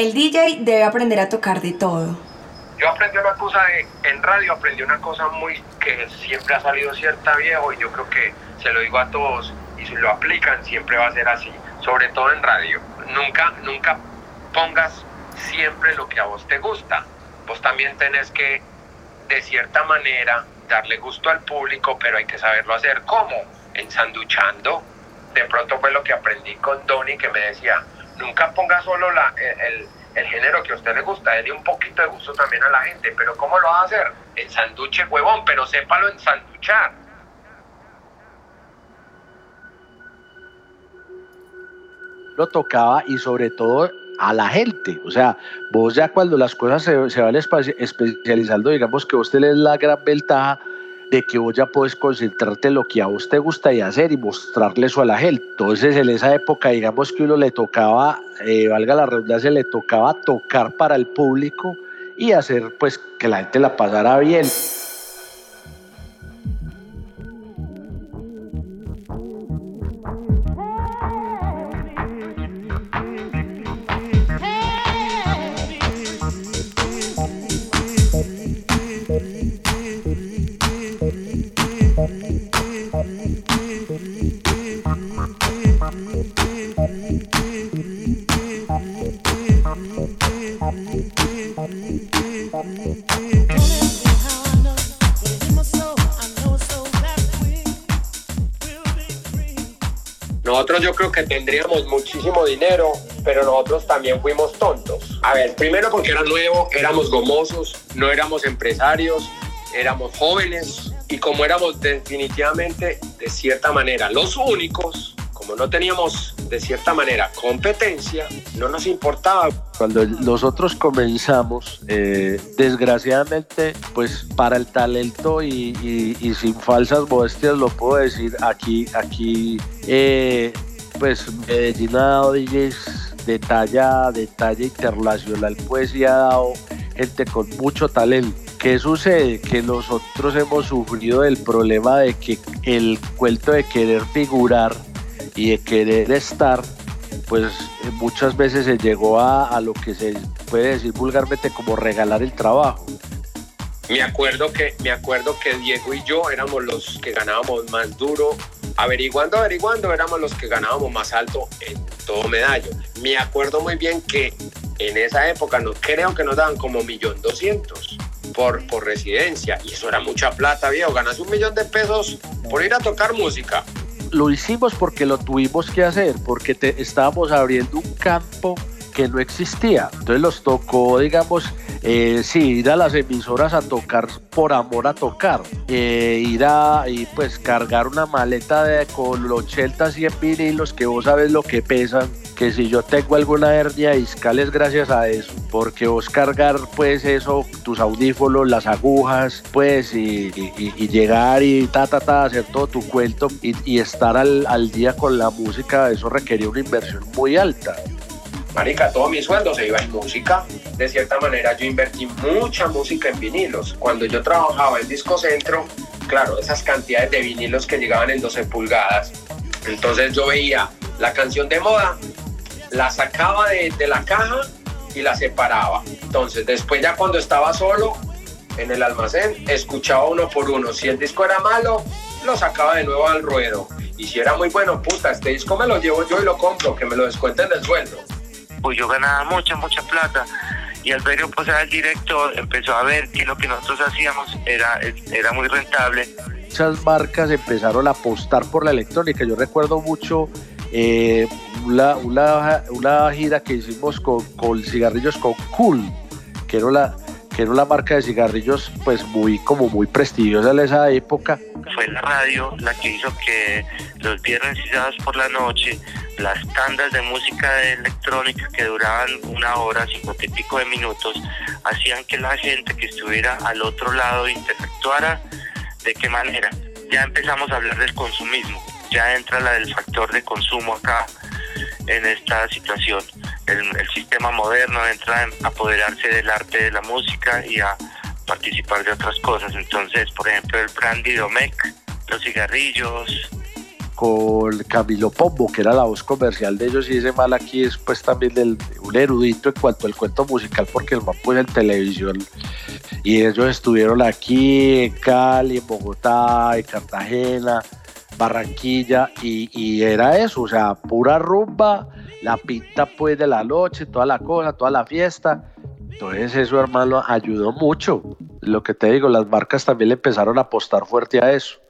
El DJ debe aprender a tocar de todo. Yo aprendí una cosa en radio, aprendí una cosa muy que siempre ha salido cierta viejo y yo creo que se lo digo a todos y si lo aplican siempre va a ser así, sobre todo en radio. Nunca, nunca pongas siempre lo que a vos te gusta. Vos también tenés que, de cierta manera, darle gusto al público, pero hay que saberlo hacer. ¿Cómo? Ensanduchando. De pronto fue lo que aprendí con Donny que me decía, nunca ponga solo la, el, el, género que a usted le gusta, déle un poquito de gusto también a la gente, pero ¿cómo lo va a hacer? Ensanduche huevón, pero sépalo ensanduchar. Lo tocaba y sobre todo a la gente. O sea, vos ya cuando las cosas se, se van especializando, digamos que vos tenés la gran ventaja de que vos ya puedes concentrarte en lo que a vos te gusta y hacer y mostrarle eso a la gente. Entonces en esa época digamos que uno le tocaba, eh, valga la redundancia, le tocaba tocar para el público y hacer pues que la gente la pasara bien. Nosotros yo creo que tendríamos muchísimo dinero, pero nosotros también fuimos tontos. A ver, primero porque era nuevo, éramos gomosos, no éramos empresarios, éramos jóvenes y como éramos definitivamente de cierta manera los únicos, como no teníamos de cierta manera competencia, no nos importaba. Cuando nosotros comenzamos, eh, desgraciadamente, pues para el talento y, sin falsas modestias lo puedo decir, aquí, aquí, eh, pues Medellín ha dado DJs de talla, de internacional, pues y ha dado gente con mucho talento. ¿Qué sucede? Que nosotros hemos sufrido el problema de que el cuento de querer figurar y de querer estar, pues muchas veces se llegó a, lo que se puede decir vulgarmente como regalar el trabajo. Me acuerdo que me acuerdo que Diego y yo éramos los que ganábamos más duro, averiguando, averiguando, éramos los que ganábamos más alto en todo medallo. Me acuerdo muy bien que en esa época no creo que nos daban como millón doscientos por, por residencia y eso era mucha plata, viejo. Ganas un millón de pesos por ir a tocar música lo hicimos porque lo tuvimos que hacer, porque te, estábamos abriendo un campo que no existía. Entonces los tocó, digamos, eh, sí, ir a las emisoras a tocar por amor a tocar. Eh, ir a y pues cargar una maleta de, con 80, 100 vinilos que vos sabes lo que pesan que si yo tengo alguna hernia discal es gracias a eso, porque vos cargar pues eso, tus audífonos, las agujas, pues y, llegar y ta ta ta, hacer todo tu cuento y, estar al, al, día con la música, eso requería una inversión muy alta. Marica, todo mi sueldo se iba en música. De cierta manera yo invertí mucha música en vinilos. Cuando yo trabajaba en Disco Centro, claro, esas cantidades de vinilos que llegaban en 12 pulgadas. Entonces yo veía la canción de moda la sacaba de, la caja y la separaba. Entonces, después ya cuando estaba solo en el almacén, escuchaba uno por uno. Si el disco era malo, lo sacaba de nuevo al ruedo. Y si era muy bueno, puta, este disco me lo llevo yo y lo compro, que me lo descuenten del sueldo. Pues yo ganaba mucha, mucha plata. Y al ver pues el director empezó a ver que lo que nosotros hacíamos era, era muy rentable. Muchas marcas empezaron a apostar por la electrónica. Yo recuerdo mucho eh, una, una, gira que hicimos con, cigarrillos con Cool, que era la que era una marca de cigarrillos pues muy como muy prestigiosa en esa época. Fue la radio la que hizo que los viernes y por la noche las tandas de música electrónica que duraban una hora, cincuenta y pico de minutos, hacían que la gente que estuviera al otro lado interactuara. ¿De qué manera? Ya empezamos a hablar del consumismo ya entra la del factor de consumo acá en esta situación. El, sistema moderno entra a apoderarse del arte de la música y a participar de otras cosas. Entonces, por ejemplo, el brandy Domec, los cigarrillos, con Camilo Pombo, que era la voz comercial de ellos, y ese mal aquí es pues también un erudito en cuanto al cuento musical, porque el man pues en televisión, y ellos estuvieron aquí en Cali, en Bogotá, en Cartagena, Barranquilla, y, era eso, o sea, pura rumba, la pinta pues de la noche, toda la cosa, toda la fiesta, entonces eso hermano ayudó mucho, lo que te digo, las marcas también le empezaron a apostar fuerte a eso.